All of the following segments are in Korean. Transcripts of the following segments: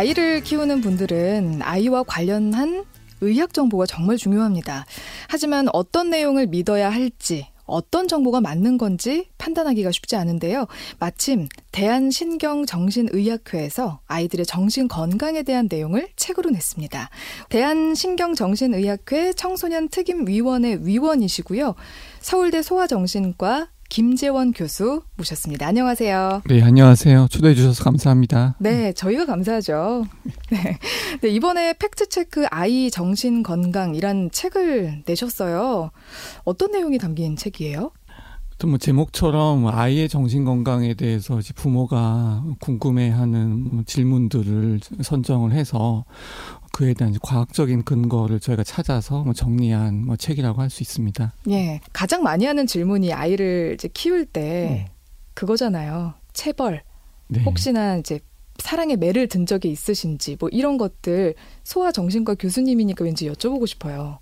아이를 키우는 분들은 아이와 관련한 의학 정보가 정말 중요합니다. 하지만 어떤 내용을 믿어야 할지, 어떤 정보가 맞는 건지 판단하기가 쉽지 않은데요. 마침 대한신경정신의학회에서 아이들의 정신 건강에 대한 내용을 책으로 냈습니다. 대한신경정신의학회 청소년 특임위원회 위원이시고요. 서울대 소아정신과 김재원 교수 모셨습니다. 안녕하세요. 네, 안녕하세요. 초대해 주셔서 감사합니다. 네, 저희가 감사하죠. 네. 네, 이번에 팩트체크 아이 정신 건강이란 책을 내셨어요. 어떤 내용이 담긴 책이에요? 뭐 제목처럼 아이의 정신 건강에 대해서 부모가 궁금해하는 질문들을 선정을 해서 그에 대한 과학적인 근거를 저희가 찾아서 뭐 정리한 뭐 책이라고 할 수 있습니다. 예, 가장 많이 하는 질문이 아이를 이제 키울 때 음. 그거잖아요. 체벌. 네. 혹시나 이제 사랑의 매를 든 적이 있으신지 뭐 이런 것들 소아 정신과 교수님이니까 왠지 여쭤보고 싶어요.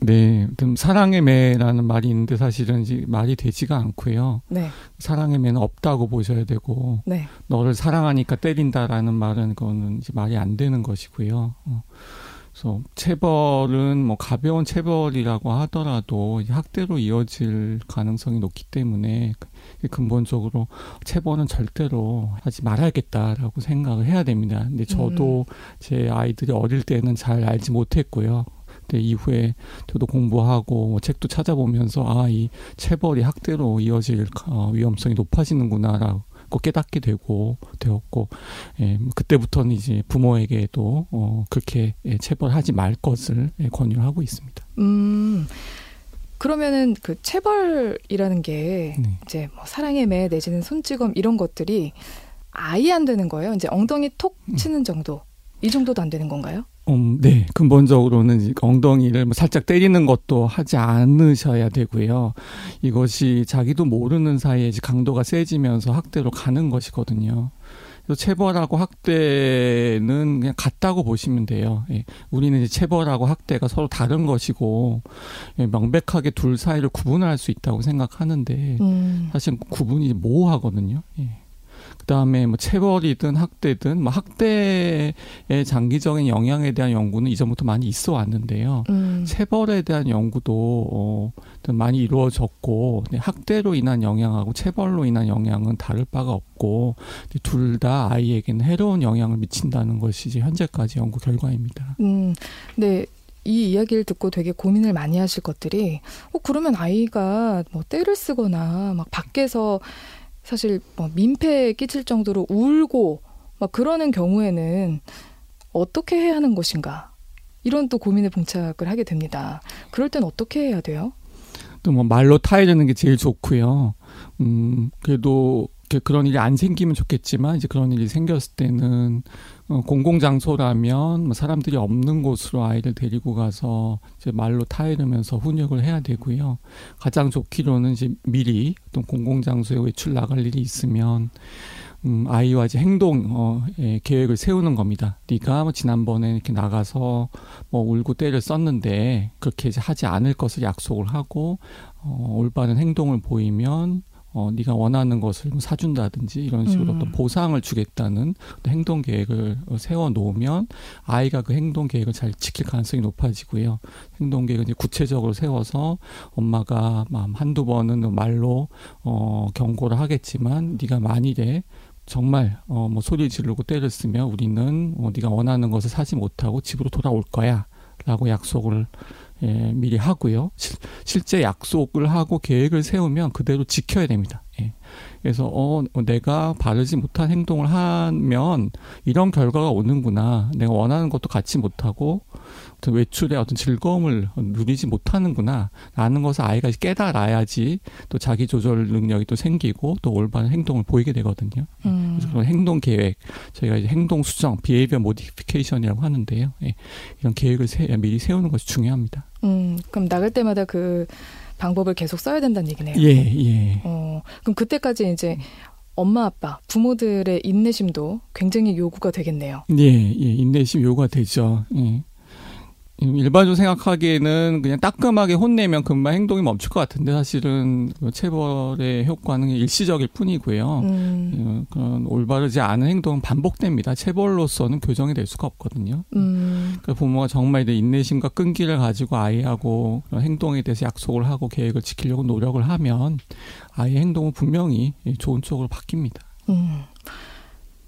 네, 좀 사랑의 매라는 말이 있는데 사실은 이제 말이 되지가 않고요. 네. 사랑의 매는 없다고 보셔야 되고, 네. 너를 사랑하니까 때린다라는 말은 그거는 이제 말이 안 되는 것이고요. 어. 그래서 체벌은 뭐 가벼운 체벌이라고 하더라도 학대로 이어질 가능성이 높기 때문에 근본적으로 체벌은 절대로 하지 말아야겠다라고 생각을 해야 됩니다. 근데 저도 음. 제 아이들이 어릴 때는 잘 알지 못했고요. 때 이후에 저도 공부하고 뭐 책도 찾아보면서 아 이 체벌이 학대로 이어질 어, 위험성이 높아지는구나라고 깨닫게 되고 되었고 예, 그때부터는 이제 부모에게도 어, 그렇게 예, 체벌하지 말 것을 예, 권유를 하고 있습니다. 음. 그러면은 그 체벌이라는 게 네. 이제 뭐 사랑의 매 내지는 손찌검 이런 것들이 아예 안 되는 거예요. 이제 엉덩이 톡 음. 치는 정도 이 정도도 안 되는 건가요? 음, 네. 근본적으로는 엉덩이를 뭐 살짝 때리는 것도 하지 않으셔야 되고요. 이것이 자기도 모르는 사이에 강도가 세지면서 학대로 가는 것이거든요. 그래서 체벌하고 학대는 그냥 같다고 보시면 돼요. 예. 우리는 이제 체벌하고 학대가 서로 다른 것이고 예, 명백하게 둘 사이를 구분할 수 있다고 생각하는데 음. 사실 구분이 모호하거든요. 예. 그다음에 뭐 체벌이든 학대든 뭐 학대의 장기적인 영향에 대한 연구는 이전부터 많이 있어 왔는데요. 음. 체벌에 대한 연구도 어 많이 이루어졌고 학대로 인한 영향하고 체벌로 인한 영향은 다를 바가 없고 둘 다 아이에게는 해로운 영향을 미친다는 것이 이제 현재까지 연구 결과입니다. 음. 네. 이 이야기를 듣고 되게 고민을 많이 하실 것들이, 어, 그러면 아이가 뭐 때를 쓰거나 막 밖에서 사실 뭐 민폐에 끼칠 정도로 울고 막 그러는 경우에는 어떻게 해야 하는 것인가 이런 또 고민에 봉착을 하게 됩니다. 그럴 땐 어떻게 해야 돼요? 또 뭐 말로 타이르는 게 제일 좋고요. 음 그래도 그런 일이 안 생기면 좋겠지만 이제 그런 일이 생겼을 때는 어, 공공 장소라면 뭐 사람들이 없는 곳으로 아이를 데리고 가서 이제 말로 타이르면서 훈육을 해야 되고요. 가장 좋기로는 이제 미리 어떤 공공 장소에 외출 나갈 일이 있으면 음, 아이와 이제 행동 어, 예, 계획을 세우는 겁니다. 네가 뭐 지난번에 이렇게 나가서 뭐 울고 때를 썼는데 그렇게 이제 하지 않을 것을 약속을 하고 어, 올바른 행동을 보이면 어, 네가 원하는 것을 뭐 사준다든지 이런 식으로 음. 어떤 보상을 주겠다는 행동 계획을 세워 놓으면 아이가 그 행동 계획을 잘 지킬 가능성이 높아지고요. 행동 계획을 이제 구체적으로 세워서 엄마가 한두 번은 말로 어, 경고를 하겠지만 네가 만일에 정말 어, 뭐 소리 지르고 때를 쓰면 우리는 어, 네가 원하는 것을 사지 못하고 집으로 돌아올 거야 라고 약속을 예, 미리 하고요. 실, 실제 약속을 하고 계획을 세우면 그대로 지켜야 됩니다. 예. 그래서 어 내가 바르지 못한 행동을 하면 이런 결과가 오는구나. 내가 원하는 것도 갖지 못하고 어떤 외출의 어떤 즐거움을 누리지 못하는구나. 라는 것을 아이가 깨달아야지 또 자기 조절 능력이 또 생기고 또 올바른 행동을 보이게 되거든요. 음. 그래서 그런 행동 계획, 저희가 이제 행동 수정, behavior modification이라고 하는데요. 예. 이런 계획을 세, 미리 세우는 것이 중요합니다. 음, 그럼 나갈 때마다 그 방법을 계속 써야 된다는 얘기네요. 예, 예. 어, 그럼 그때까지 이제 엄마 아빠 부모들의 인내심도 굉장히 요구가 되겠네요. 예, 예, 인내심 요구가 되죠. 예. 일반적으로 생각하기에는 그냥 따끔하게 혼내면 금방 행동이 멈출 것 같은데 사실은 그 체벌의 효과는 일시적일 뿐이고요. 음. 어, 그런 올바르지 않은 행동은 반복됩니다. 체벌로서는 교정이 될 수가 없거든요. 음. 그러니까 부모가 정말 인내심과 끈기를 가지고 아이하고 행동에 대해서 약속을 하고 계획을 지키려고 노력을 하면 아이의 행동은 분명히 좋은 쪽으로 바뀝니다. 음.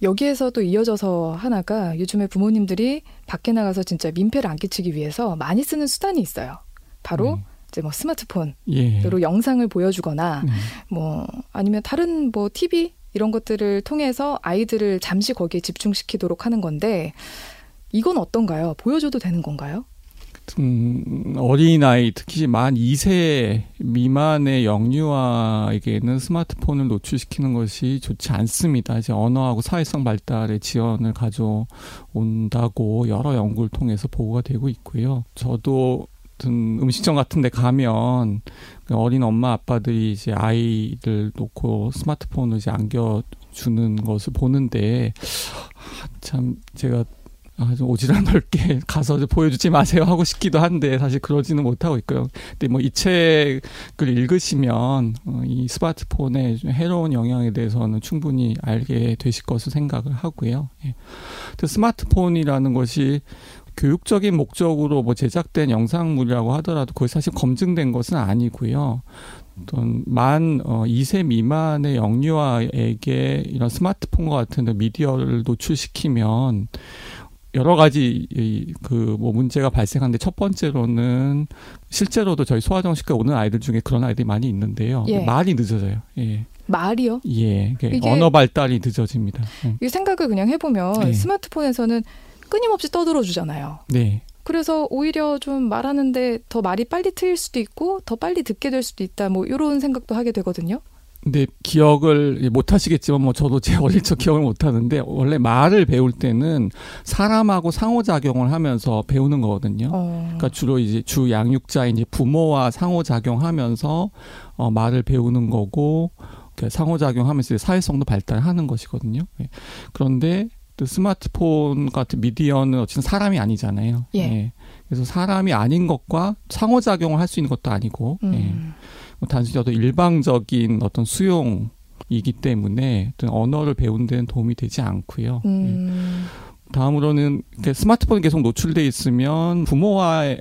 여기에서도 이어져서 하나가 요즘에 부모님들이 밖에 나가서 진짜 민폐를 안 끼치기 위해서 많이 쓰는 수단이 있어요. 바로 네. 이제 뭐 스마트폰으로 예. 영상을 보여주거나 네. 뭐 아니면 다른 뭐 TV 이런 것들을 통해서 아이들을 잠시 거기에 집중시키도록 하는 건데 이건 어떤가요? 보여줘도 되는 건가요? 음, 어린아이, 특히 만 2세 미만의 영유아에게는 스마트폰을 노출시키는 것이 좋지 않습니다. 이제 언어하고 사회성 발달에 지원을 가져온다고 여러 연구를 통해서 보고가 되고 있고요. 저도 음식점 같은 데 가면 그 어린 엄마 아빠들이 이제 아이를 놓고 스마트폰을 이제 안겨주는 것을 보는데 참 제가 아, 좀 오지랖 넓게 가서 보여주지 마세요 하고 싶기도 한데 사실 그러지는 못하고 있고요. 근데 뭐 이 책을 읽으시면 어, 이 스마트폰의 해로운 영향에 대해서는 충분히 알게 되실 것을 생각을 하고요. 예. 스마트폰이라는 것이 교육적인 목적으로 뭐 제작된 영상물이라고 하더라도 그것이 사실 검증된 것은 아니고요. 어떤 만 어, 2세 미만의 영유아에게 이런 스마트폰과 같은 미디어를 노출시키면 여러 가지 그 뭐 문제가 발생하는데 첫 번째로는 실제로도 저희 소아정신과 오는 아이들 중에 그런 아이들이 많이 있는데요. 예. 말이 늦어져요. 예. 말이요? 예. 언어 발달이 늦어집니다. 이 생각을 그냥 해보면 예. 스마트폰에서는 끊임없이 떠들어 주잖아요. 네. 그래서 오히려 좀 말하는데 더 말이 빨리 트일 수도 있고 더 빨리 듣게 될 수도 있다. 뭐 이런 생각도 하게 되거든요. 근데 기억을 못 하시겠지만 뭐 저도 제 어릴 적 기억을 못 하는데 원래 말을 배울 때는 사람하고 상호작용을 하면서 배우는 거거든요. 어. 그러니까 주로 이제 주 양육자인 이제 부모와 상호작용하면서 어 말을 배우는 거고 상호작용하면서 사회성도 발달하는 것이거든요. 예. 그런데 또 스마트폰 같은 미디어는 어쨌든 사람이 아니잖아요. 예. 예. 그래서 사람이 아닌 것과 상호작용을 할 수 있는 것도 아니고 음. 예. 뭐 단순히 어떤 일방적인 어떤 수용 이기 때문에 어떤 언어를 배운 데는 도움이 되지 않고요. 음. 예. 다음으로는 스마트폰이 계속 노출돼 있으면 부모와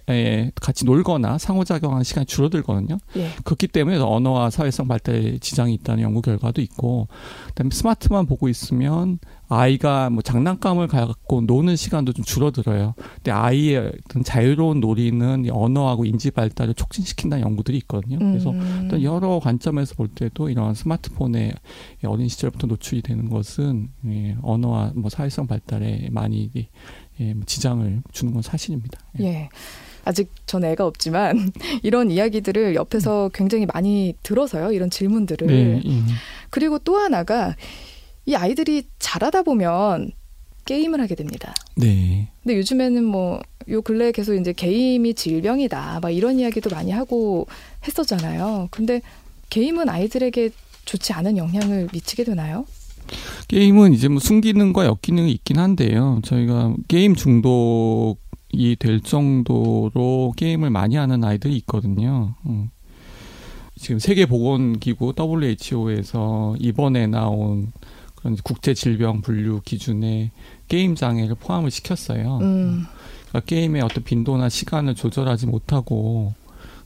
같이 놀거나 상호작용하는 시간이 줄어들거든요. 예. 그렇기 때문에 언어와 사회성 발달에 지장이 있다는 연구 결과도 있고, 그다음에 스마트만 보고 있으면 아이가 뭐 장난감을 갖고 노는 시간도 좀 줄어들어요. 근데 아이의 어떤 자유로운 놀이는 언어하고 인지 발달을 촉진시킨다는 연구들이 있거든요. 그래서 음. 어떤 여러 관점에서 볼 때도 이런 스마트폰에 어린 시절부터 노출이 되는 것은 예, 언어와 뭐 사회성 발달에 많이 예, 뭐 지장을 주는 건 사실입니다. 예. 예. 아직 전 애가 없지만 이런 이야기들을 옆에서 굉장히 많이 들어서요. 이런 질문들을. 네, 예. 그리고 또 하나가 이 아이들이 자라다 보면 게임을 하게 됩니다. 네. 근데 요즘에는 뭐 요 근래 계속 이제 게임이 질병이다. 막 이런 이야기도 많이 하고 했었잖아요. 근데 게임은 아이들에게 좋지 않은 영향을 미치게 되나요? 게임은 이제 뭐 순기능과 역기능이 있긴 한데요. 저희가 게임 중독이 될 정도로 게임을 많이 하는 아이들이 있거든요. 음. 지금 세계보건기구 WHO에서 이번에 나온 그런 국제 질병 분류 기준에 게임 장애를 포함을 시켰어요. 음. 그러니까 게임의 어떤 빈도나 시간을 조절하지 못하고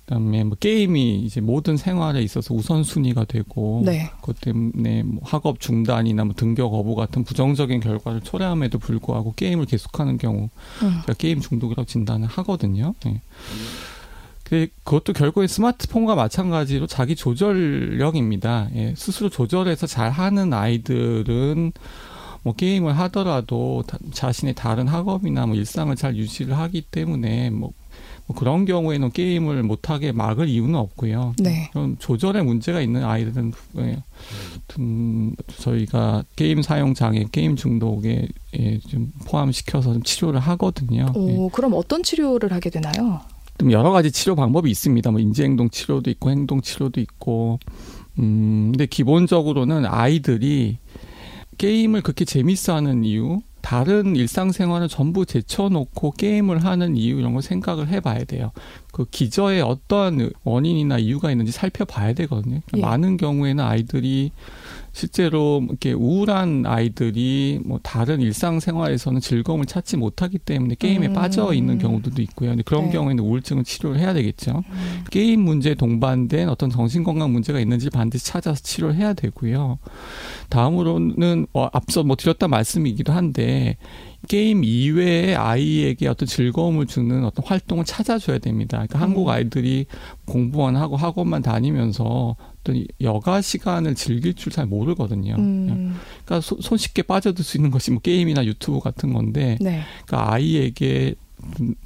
그다음에 뭐 게임이 이제 모든 생활에 있어서 우선순위가 되고 네. 그것 때문에 뭐 학업 중단이나 뭐 등교 거부 같은 부정적인 결과를 초래함에도 불구하고 게임을 계속하는 경우 음. 제가 게임 중독이라고 진단을 하거든요. 네. 그, 그것도 결국에 스마트폰과 마찬가지로 자기 조절력입니다. 예, 스스로 조절해서 잘 하는 아이들은 뭐 게임을 하더라도 다, 자신의 다른 학업이나 뭐 일상을 잘 유지를 하기 때문에 뭐, 뭐 그런 경우에는 게임을 못하게 막을 이유는 없고요. 네. 그럼 조절에 문제가 있는 아이들은 예, 음, 저희가 게임 사용 장애, 게임 중독에 예, 좀 포함시켜서 좀 치료를 하거든요. 오, 예. 그럼 어떤 치료를 하게 되나요? 좀 여러 가지 치료 방법이 있습니다. 뭐 인지행동 치료도 있고 행동 치료도 있고. 음, 근데 기본적으로는 아이들이 게임을 그렇게 재밌어 하는 이유, 다른 일상생활을 전부 제쳐놓고 게임을 하는 이유 이런 걸 생각을 해봐야 돼요. 그 기저에 어떠한 원인이나 이유가 있는지 살펴봐야 되거든요. 예. 많은 경우에는 아이들이 실제로 이렇게 우울한 아이들이 뭐 다른 일상생활에서는 즐거움을 찾지 못하기 때문에 게임에 음. 빠져 있는 경우들도 있고요. 근데 그런 네. 경우에는 우울증을 치료를 해야 되겠죠. 음. 게임 문제에 동반된 어떤 정신건강 문제가 있는지 반드시 찾아서 치료를 해야 되고요. 다음으로는 어, 앞서 뭐 드렸던 말씀이기도 한데 게임 이외에 아이에게 어떤 즐거움을 주는 어떤 활동을 찾아줘야 됩니다. 그러니까 음. 한국 아이들이 공부만 하고 학원만 다니면서 어떤 여가 시간을 즐길 줄 잘 모르거든요. 음. 그러니까 소- 손쉽게 빠져들 수 있는 것이 뭐 게임이나 유튜브 같은 건데 네. 그러니까 아이에게 음,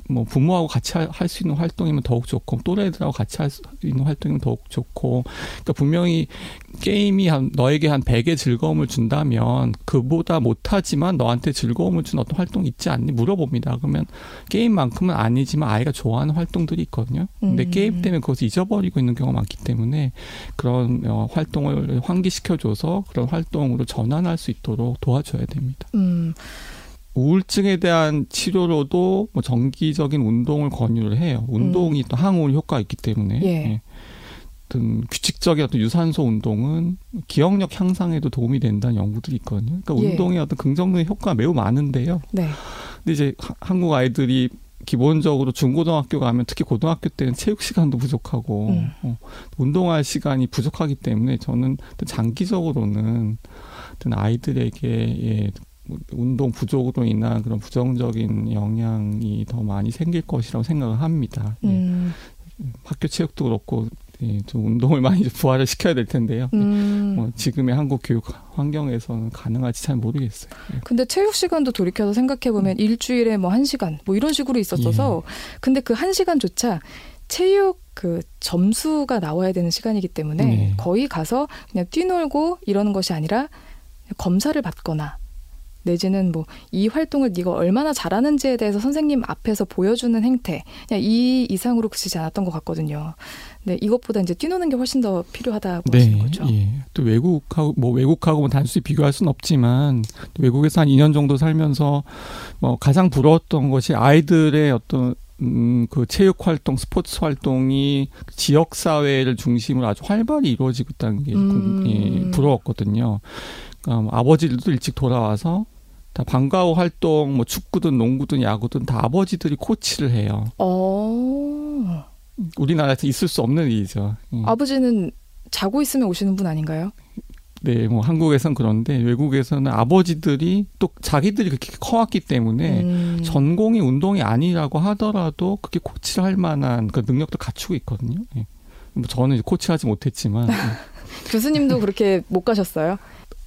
뭐 부모하고 같이 할 수 있는 활동이면 더욱 좋고 또래들하고 같이 할 수 있는 활동이면 더욱 좋고 그러니까 분명히 게임이 한 너에게 한 100의 즐거움을 준다면 그보다 못하지만 너한테 즐거움을 준 어떤 활동이 있지 않니 물어봅니다. 그러면 게임만큼은 아니지만 아이가 좋아하는 활동들이 있거든요. 근데 음. 게임 때문에 그것을 잊어버리고 있는 경우가 많기 때문에 그런 어, 활동을 환기시켜줘서 그런 활동으로 전환할 수 있도록 도와줘야 됩니다. 음. 우울증에 대한 치료로도 뭐 정기적인 운동을 권유를 해요. 운동이 또 항우울 효과가 있기 때문에. 음. 예. 어떤 규칙적인 어떤 유산소 운동은 기억력 향상에도 도움이 된다는 연구들이 있거든요. 그러니까 예. 운동의 어떤 긍정적인 효과가 매우 많은데요. 네. 근데 이제 하- 한국 아이들이 기본적으로 중고등학교 가면 특히 고등학교 때는 체육 시간도 부족하고 음. 어, 운동할 시간이 부족하기 때문에 저는 또 장기적으로는 어떤 아이들에게 예, 운동 부족으로 인한 그런 부정적인 영향이 더 많이 생길 것이라고 생각을 합니다. 예. 음. 학교 체육도 그렇고 예, 좀 운동을 많이 좀 부활을 시켜야 될 텐데요. 음. 뭐 지금의 한국 교육 환경에서는 가능할지 잘 모르겠어요. 예. 근데 체육 시간도 돌이켜서 생각해 보면 일주일에 뭐 한 시간 뭐 이런 식으로 있었어서 근데 그 한 시간조차 체육 그 점수가 나와야 되는 시간이기 때문에 네. 거의 가서 그냥 뛰놀고 이러는 것이 아니라 검사를 받거나 내지는 뭐 이 활동을 네가 얼마나 잘하는지에 대해서 선생님 앞에서 보여주는 행태 그냥 이 이상으로 그치지 않았던 것 같거든요. 네 이것보다 이제 뛰노는 게 훨씬 더 필요하다고 하시는 거죠. 예. 또 외국하고 뭐 외국하고 뭐 단순히 비교할 수는 없지만 또 외국에서 한 2년 정도 살면서 뭐 가장 부러웠던 것이 아이들의 어떤 음, 그 체육 활동, 스포츠 활동이 지역 사회를 중심으로 아주 활발히 이루어지고 있다는 게 음. 예, 부러웠거든요. 그러니까 뭐 아버지들도 일찍 돌아와서 다 방과후 활동, 뭐 축구든 농구든 야구든 다 아버지들이 코치를 해요. 어 우리나라에서 있을 수 없는 일이죠. 예. 아버지는 자고 있으면 오시는 분 아닌가요? 네, 뭐 한국에선 그런데 외국에서는 아버지들이 또 자기들이 그렇게 커왔기 때문에 음. 전공이 운동이 아니라고 하더라도 그렇게 코치를 할 만한 그 능력도 갖추고 있거든요. 예. 뭐 저는 코치하지 못했지만 예. 교수님도 그렇게 못 가셨어요?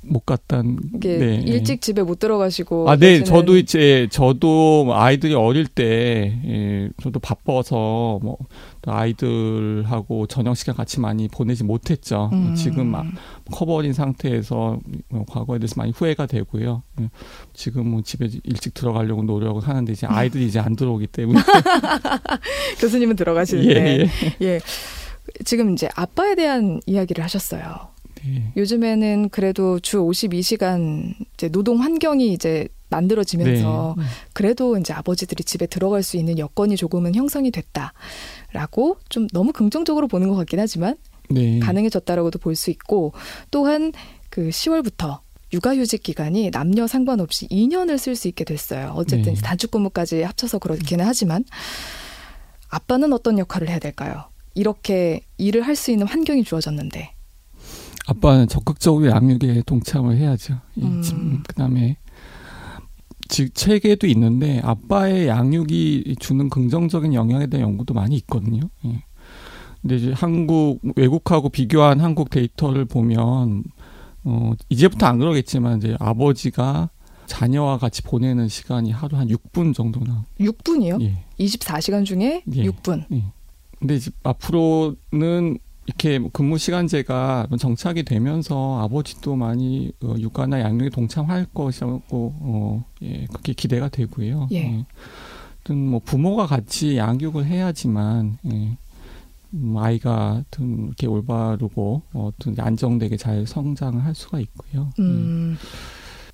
못 갔단. 이게 네, 일찍 집에 못 들어가시고 아, 네, 저도 이제 저도 뭐 아이들이 어릴 때 예, 저도 바빠서 뭐 아이들하고 저녁 시간 같이 많이 보내지 못했죠. 음. 지금 아- 커버린 상태에서 뭐 과거에 대해서 많이 후회가 되고요. 예. 지금은 집에 일찍 들어가려고 노력을 하는데 이제 아이들이 이제 안 들어오기 때문에 교수님은 들어가시는데 예, 예. 예. 지금 이제 아빠에 대한 이야기를 하셨어요. 네. 요즘에는 그래도 주 52시간 이제 노동 환경이 이제 만들어지면서 네. 그래도 이제 아버지들이 집에 들어갈 수 있는 여건이 조금은 형성이 됐다라고 좀 너무 긍정적으로 보는 것 같긴 하지만 네. 가능해졌다라고도 볼 수 있고 또한 그 10월부터 육아휴직 기간이 남녀 상관없이 2년을 쓸 수 있게 됐어요. 어쨌든 네. 단축근무까지 합쳐서 그렇기는 하지만 아빠는 어떤 역할을 해야 될까요? 이렇게 일을 할 수 있는 환경이 주어졌는데 아빠는 적극적으로 양육에 동참을 해야죠. 이 음. 지- 그다음에 즉 책에도 있는데 아빠의 양육이 주는 긍정적인 영향에 대한 연구도 많이 있거든요. 예. 근데 이제 한국 외국하고 비교한 한국 데이터를 보면 어 이제부터 안 그러겠지만 이제 아버지가 자녀와 같이 보내는 시간이 하루 한 6분 정도 나. 6분이요? 예. 24시간 중에 예. 6분. 근데 이제 앞으로는 이렇게 뭐 근무 시간제가 정착이 되면서 아버지도 많이 어, 육아나 양육에 동참할 것이라고 어, 예, 그렇게 기대가 되고요. 예. 하여튼 뭐 부모가 같이 양육을 해야지만 예, 음, 아이가 하여튼 이렇게 올바르고 어, 떤 안정되게 잘 성장을 할 수가 있고요. 예. 음,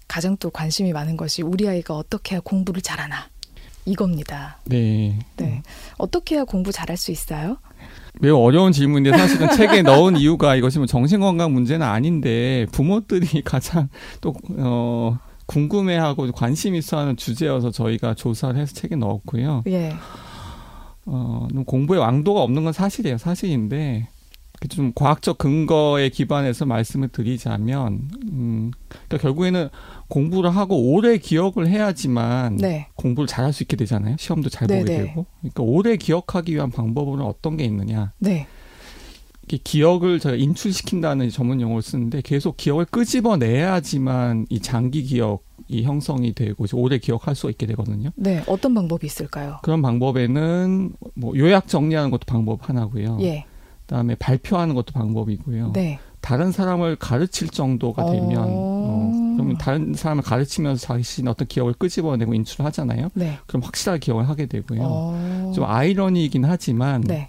가장 또 관심이 많은 것이 우리 아이가 어떻게 공부를 잘하나 이겁니다. 네. 네. 어떻게 해야 공부 잘할 수 있어요? 매우 어려운 질문인데 사실은 책에 넣은 이유가 이것이 뭐 정신건강 문제는 아닌데 부모들이 가장 또, 어, 궁금해하고 관심 있어 하는 주제여서 저희가 조사를 해서 책에 넣었고요. 예. 어, 공부에 왕도가 없는 건 사실이에요. 사실인데, 좀 과학적 근거에 기반해서 말씀을 드리자면, 음, 그러니까 결국에는 공부를 하고 오래 기억을 해야지만 네. 공부를 잘할 수 있게 되잖아요. 시험도 잘 보게 네네. 되고. 그러니까 오래 기억하기 위한 방법은 어떤 게 있느냐. 네. 기억을 제가 인출시킨다는 전문 용어를 쓰는데 계속 기억을 끄집어내야지만 이 장기 기억이 형성이 되고 이제 오래 기억할 수 있게 되거든요. 네. 어떤 방법이 있을까요? 그런 방법에는 뭐 요약 정리하는 것도 방법 하나고요. 예. 그다음에 발표하는 것도 방법이고요. 네. 다른 사람을 가르칠 정도가 되면 어. 어, 그러면 다른 사람을 가르치면서 자신의 어떤 기억을 끄집어내고 인출하잖아요. 네. 그럼 확실하게 기억을 하게 되고요. 어. 좀 아이러니이긴 하지만 네.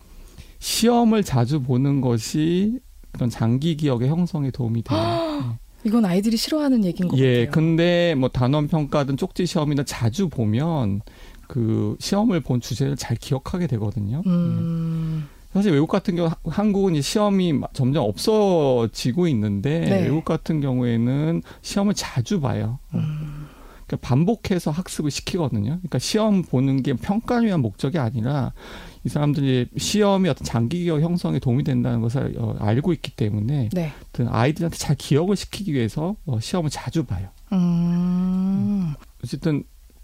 시험을 자주 보는 것이 그런 장기 기억의 형성에 도움이 돼요. 이건 아이들이 싫어하는 얘기인 것 예, 같아요. 근데 뭐 단원 평가든 쪽지 시험이든 자주 보면 그 시험을 본 주제를 잘 기억하게 되거든요. 예. 음. 사실 외국 같은 경우 하- 한국은 이제 시험이 마- 점점 없어지고 있는데 네. 외국 같은 경우에는 시험을 자주 봐요. 음. 그러니까 반복해서 학습을 시키거든요. 그러니까 시험 보는 게 평가를 위한 목적이 아니라 이 사람들이 시험이 어떤 장기 기억 형성에 도움이 된다는 것을 어, 알고 있기 때문에 네. 아이들한테 잘 기억을 시키기 위해서 어, 시험을 자주 봐요. 음. 어쨌든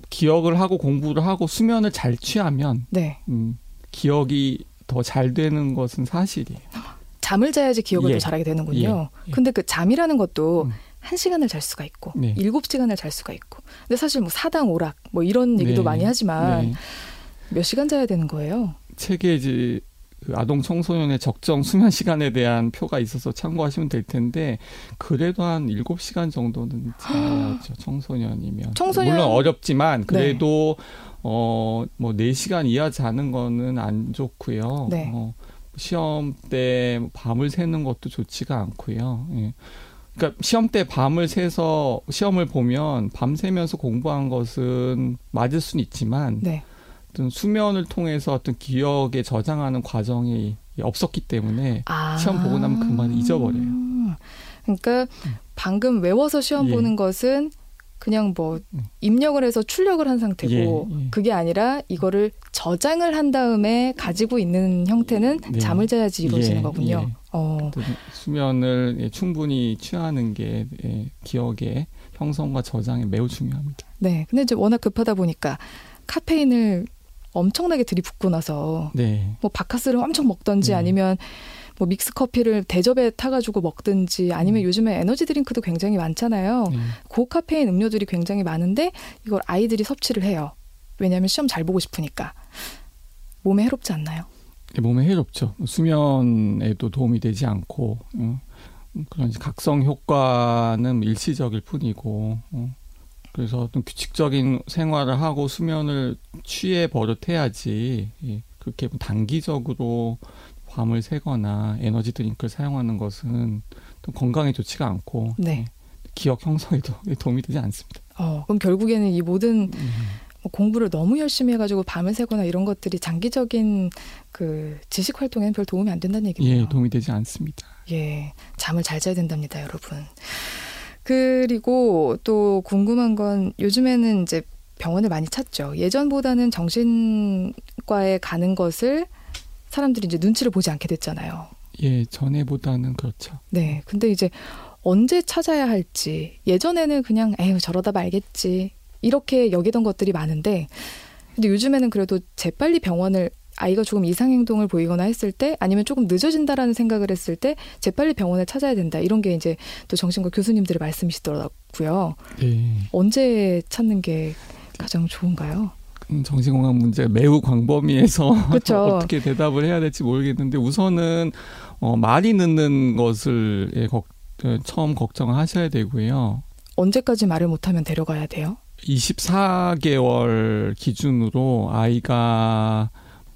기억을 하고 공부를 하고 수면을 잘 취하면 네. 음, 기억이 더 잘 되는 것은 사실이에요. 잠을 자야지 기억을 예. 더 잘하게 되는군요. 예. 예. 근데 그 잠이라는 것도 음. 한 시간을 잘 수가 있고 네. 일곱 시간을 잘 수가 있고. 근데 사실 뭐 사당 오락 뭐 이런 얘기도 네. 많이 하지만 네. 몇 시간 자야 되는 거예요? 책에 이제 그 아동 청소년의 적정 수면 시간에 대한 표가 있어서 참고하시면 될 텐데 그래도 한 7시간 정도는 자야죠. 청소년이면. 청소년- 물론 어렵지만 그래도 어 뭐 4시간 이하 자는 거는 안 좋고요. 네. 어, 시험 때 밤을 새는 것도 좋지가 않고요. 예. 그러니까 시험 때 밤을 새서 시험을 보면 밤 새면서 공부한 것은 맞을 수는 있지만 네. 어떤 수면을 통해서 어떤 기억에 저장하는 과정이 없었기 때문에 아. 시험 보고 나면 금방 잊어버려요. 그러니까 방금 외워서 시험 예. 보는 것은 그냥 뭐 음. 입력을 해서 출력을 한 상태고 예, 예. 그게 아니라 이거를 저장을 한 다음에 가지고 있는 형태는 네. 잠을 자야지 이루어지는 예, 거군요. 예. 어. 수면을 예, 충분히 취하는 게 예, 기억의 형성과 저장에 매우 중요합니다. 네. 근데 이제 워낙 급하다 보니까 카페인을 엄청나게 들이붓고 나서 네. 뭐 바카스를 엄청 먹던지 네. 아니면 뭐 믹스 커피를 대접에 타가지고 먹든지 아니면 음. 요즘에 에너지 드링크도 굉장히 많잖아요. 네. 고카페인 음료들이 굉장히 많은데 이걸 아이들이 섭취를 해요. 왜냐하면 시험 잘 보고 싶으니까. 몸에 해롭지 않나요? 예, 몸에 해롭죠. 수면에도 도움이 되지 않고 어, 그런 각성 효과는 일시적일 뿐이고 어, 그래서 어떤 규칙적인 생활을 하고 수면을 취해 버릇해야지 예, 그렇게 단기적으로 밤을 새거나 에너지 드링크를 사용하는 것은 또 건강에 좋지가 않고 네. 예, 기억 형성에도 도움이 되지 않습니다. 어, 그럼 결국에는 이 모든 음, 뭐 공부를 너무 열심히 해가지고 밤을 새거나 이런 것들이 장기적인 그 지식 활동에는 별 도움이 안 된다는 얘기네요. 예, 도움이 되지 않습니다. 예, 잠을 잘 자야 된답니다, 여러분. 그리고 또 궁금한 건 요즘에는 이제 병원을 많이 찾죠. 예전보다는 정신과에 가는 것을 사람들이 이제 눈치를 보지 않게 됐잖아요. 예, 전에보다는 그렇죠. 네. 근데 이제 언제 찾아야 할지 예전에는 그냥 에휴 저러다 말겠지 이렇게 여기던 것들이 많은데 근데 요즘에는 그래도 재빨리 병원을 아이가 조금 이상 행동을 보이거나 했을 때 아니면 조금 늦어진다라는 생각을 했을 때 재빨리 병원을 찾아야 된다 이런 게 이제 또 정신과 교수님들의 말씀이시더라고요. 예. 언제 찾는 게 가장 좋은가요? 음, 정신건강 문제가 매우 광범위해서. 어떻게 대답을 해야 될지 모르겠는데 우선은 어, 말이 늦는 것을 예, 걱- 어, 처음 걱정을 하셔야 되고요. 언제까지 말을 못하면 데려가야 돼요? 24개월 기준으로 아이가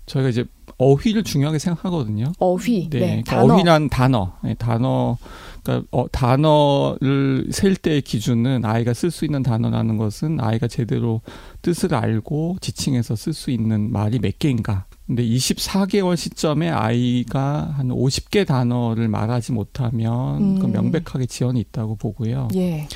저희가 이제 어휘를 중요하게 생각하거든요. 어휘, 네, 네, 그러니까 단어. 어휘란 단어, 네, 단어. 그러니까 어, 단어를 셀 때의 기준은 아이가 쓸 수 있는 단어라는 것은 아이가 제대로 뜻을 알고 지칭해서 쓸 수 있는 말이 몇 개인가. 근데 24개월 시점에 아이가 한 50개 단어를 말하지 못하면 음. 그 명백하게 지연이 있다고 보고요. 예.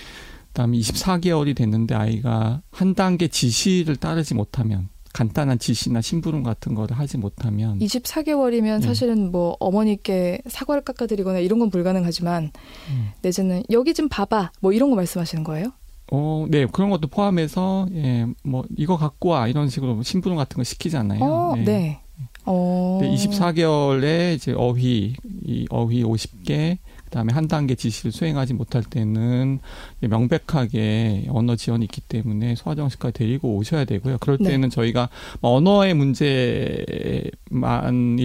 그다음에 24개월이 됐는데 아이가 한 단계 지시를 따르지 못하면 간단한 지시나 심부름 같은 거를 하지 못하면 24개월이면 네. 사실은 뭐 어머니께 사과를 깎아드리거나 이런 건 불가능하지만 음. 내지는 여기 좀 봐봐 뭐 이런 거 말씀하시는 거예요? 어, 네 그런 것도 포함해서 예, 뭐 이거 갖고 와 이런 식으로 심부름 같은 거 시키잖아요. 어, 예. 네. 어. 근데 24개월에 이제 어휘 이 어휘 50개 그다음에 한 단계 지시를 수행하지 못할 때는 명백하게 언어 지연이 있기 때문에 소아정신과 데리고 오셔야 되고요. 그럴 네. 때는 저희가 뭐 언어의 문제만일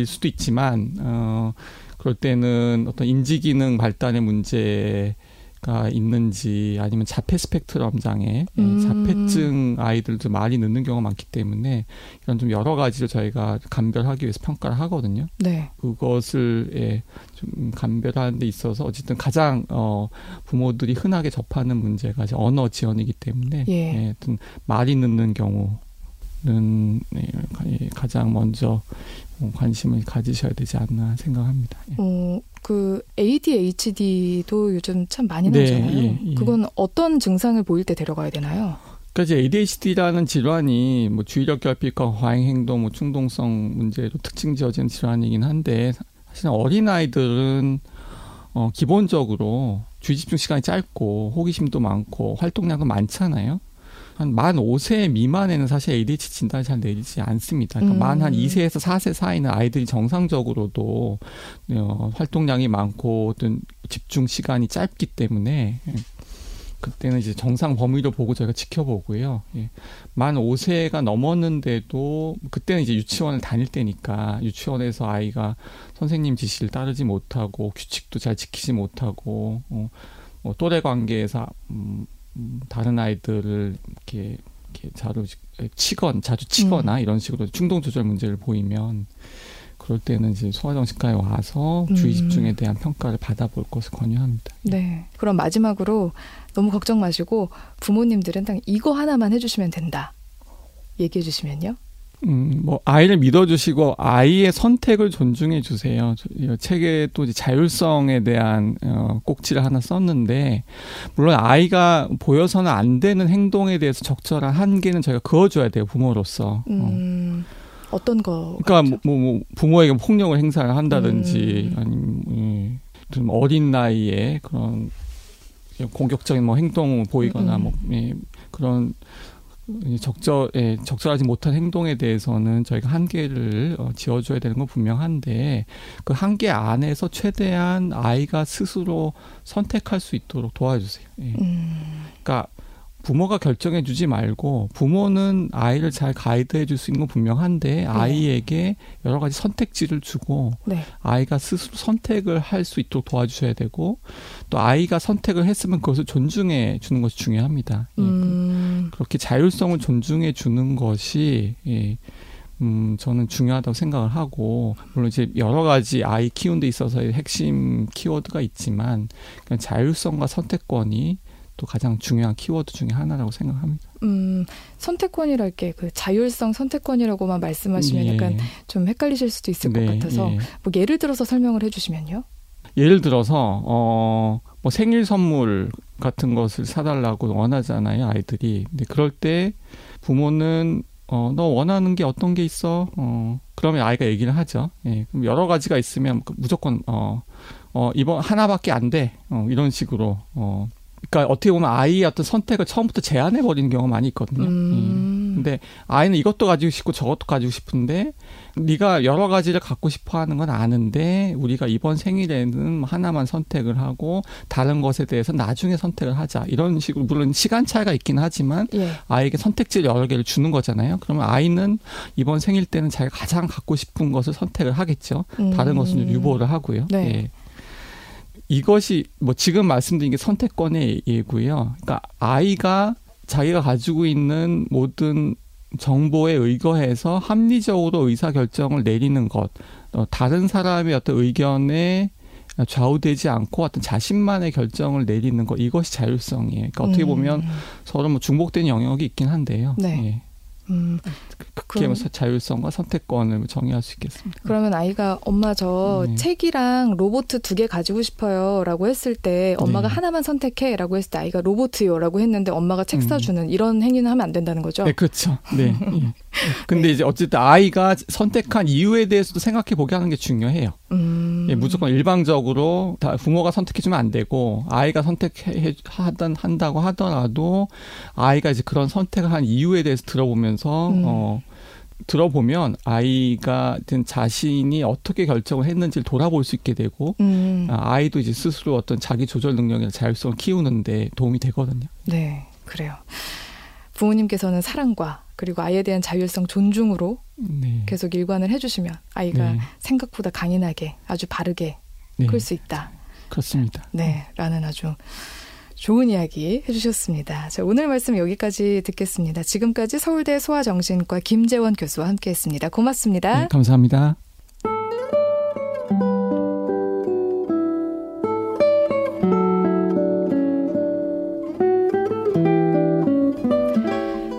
수도 있지만 어 그럴 때는 어떤 인지 기능 발달의 문제 가 있는지 아니면 자폐 스펙트럼 장애, 예, 음. 자폐증 아이들도 많이 늦는 경우가 많기 때문에 이런 좀 여러 가지로 저희가 감별하기 위해서 평가를 하거든요. 네. 그것을 예, 좀 감별하는 데 있어서 어쨌든 가장 어, 부모들이 흔하게 접하는 문제가 언어 지연이기 때문에 예. 예, 말이 늦는 경우 는 예, 가- 예, 가장 먼저 어, 관심을 가지셔야 되지 않나 생각합니다. 예. 어, 그 ADHD도 요즘 참 많이 네, 나오잖아요. 예, 예. 그건 어떤 증상을 보일 때 데려가야 되나요? 그러니까 이제 ADHD라는 질환이 뭐 주의력 결핍과 과잉 행동, 뭐 충동성 문제로 특징 지어진 질환이긴 한데 사실 어린 아이들은 어 기본적으로 주의 집중 시간이 짧고 호기심도 많고 활동량도 많잖아요. 한 만 5세 미만에는 사실 ADHD 진단을 잘 내리지 않습니다. 그러니까 음. 만한 2세에서 4세 사이는 아이들이 정상적으로도 어, 활동량이 많고 어떤 집중 시간이 짧기 때문에 예. 그때는 이제 정상 범위로 보고 저희가 지켜보고요. 예. 만 5세가 넘었는데도 그때는 이제 유치원을 다닐 때니까 유치원에서 아이가 선생님 지시를 따르지 못하고 규칙도 잘 지키지 못하고 어, 뭐 또래 관계에서 음, 음, 다른 아이들을 이렇게 이렇게 자주 치건 자주 치거나 이런 식으로 충동 조절 문제를 보이면 그럴 때는 이제 소아정신과에 와서 주의 음. 집중에 대한 평가를 받아볼 것을 권유합니다. 네. 그럼 마지막으로 너무 걱정 마시고 부모님들은 딱 이거 하나만 해주시면 된다. 얘기해 주시면요. 음, 뭐 아이를 믿어주시고 아이의 선택을 존중해 주세요. 책에 또 이제 자율성에 대한 어, 꼭지를 하나 썼는데 물론 아이가 보여서는 안 되는 행동에 대해서 적절한 한계는 저희가 그어줘야 돼요 부모로서. 어. 음, 어 떤 거? 그러니까? 뭐, 뭐, 뭐 부모에게 폭력을 행사를 한다든지 음. 아니면 예, 좀 어린 나이에 그런 공격적인 뭐 행동을 보이거나 음, 음. 뭐 예, 그런 적절 예, 적절하지 못한 행동에 대해서는 저희가 한계를 어, 지어줘야 되는 건 분명한데 그 한계 안에서 최대한 아이가 스스로 선택할 수 있도록 도와주세요. 예. 음, 그러니까 부모가 결정해 주지 말고 부모는 아이를 잘 가이드해 줄 수 있는 건 분명한데 아이에게 여러 가지 선택지를 주고 네. 아이가 스스로 선택을 할 수 있도록 도와주셔야 되고 또 아이가 선택을 했으면 그것을 존중해 주는 것이 중요합니다. 예, 음, 그렇게 자율성을 존중해 주는 것이 예, 음, 저는 중요하다고 생각을 하고 물론 이제 여러 가지 아이 키우는 데 있어서의 핵심 키워드가 있지만 그냥 자율성과 선택권이 또 가장 중요한 키워드 중에 하나라고 생각합니다. 음, 선택권이랄 게 그 자율성 선택권이라고만 말씀하시면 예. 약간 좀 헷갈리실 수도 있을 것 네, 같아서 예. 뭐 예를 들어서 설명을 해주시면요. 예를 들어서 어, 뭐 생일 선물 같은 것을 사달라고 원하잖아요 아이들이. 근데 그럴 때 부모는 어, 너 원하는 게 어떤 게 있어? 어, 그러면 아이가 얘기를 하죠. 예, 그럼 여러 가지가 있으면 그 무조건 어, 어, 이번 하나밖에 안 돼. 어, 이런 식으로. 어, 그러니까 어떻게 보면 아이의 어떤 선택을 처음부터 제한해 버리는 경우가 많이 있거든요. 예. 음, 근데 아이는 이것도 가지고 싶고 저것도 가지고 싶은데 네가 여러 가지를 갖고 싶어 하는 건 아는데 우리가 이번 생일에는 하나만 선택을 하고 다른 것에 대해서 나중에 선택을 하자 이런 식으로 물론 시간 차이가 있긴 하지만 예. 아이에게 선택지를 여러 개를 주는 거잖아요. 그러면 아이는 이번 생일 때는 자기가 가장 갖고 싶은 것을 선택을 하겠죠. 다른 음, 것은 좀 유보를 하고요. 네. 예. 이것이 뭐 지금 말씀드린 게 선택권의 예고요. 그러니까 아이가 자기가 가지고 있는 모든 정보에 의거해서 합리적으로 의사 결정을 내리는 것, 어, 다른 사람의 어떤 의견에 좌우되지 않고 어떤 자신만의 결정을 내리는 것 이것이 자율성이에요. 그러니까 어떻게 보면 음. 서로 뭐 중복된 영역이 있긴 한데요. 네. 예. 음, 그럼- 뭐 자율성과 선택권을 정의할 수 있겠습니다. 그러면 아이가 엄마 저 네. 책이랑 로봇 두 개 가지고 싶어요라고 했을 때 엄마가 네. 하나만 선택해라고 했을 때 아이가 로봇요라고 했는데 엄마가 책 음. 사주는 이런 행위는 하면 안 된다는 거죠. 네, 그렇죠. 네. 예. 근데 이제 어쨌든 아이가 선택한 이유에 대해서도 생각해 보게 하는 게 중요해요. 음. 예, 무조건 일방적으로 다 부모가 선택해 주면 안 되고 아이가 선택해 하던 한다고 하더라도 아이가 이제 그런 선택을 한 이유에 대해서 들어보면서 음. 어 들어보면 아이가 든 자신이 어떻게 결정을 했는지를 돌아볼 수 있게 되고 음. 아, 아이도 이제 스스로 어떤 자기 조절 능력이나 자율성을 키우는데 도움이 되거든요. 네, 그래요. 부모님께서는 사랑과 그리고 아이에 대한 자율성 존중으로 네. 계속 일관을 해주시면 아이가 네. 생각보다 강인하게 아주 바르게 네. 클수 있다. 그렇습니다. 네, 라는 아주 좋은 이야기 해주셨습니다. 자, 오늘 말씀 여기까지 듣겠습니다. 지금까지 서울대 소아정신과 김재원 교수와 함께했습니다. 고맙습니다. 네, 감사합니다.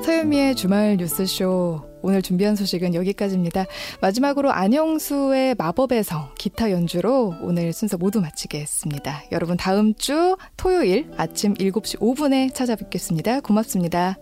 서유미의 주말 뉴스쇼. 오늘 준비한 소식은 여기까지입니다. 마지막으로 안영수의 마법의 성 기타 연주로 오늘 순서 모두 마치겠습니다. 여러분 다음 주 토요일 아침 7시 5분에 찾아뵙겠습니다. 고맙습니다.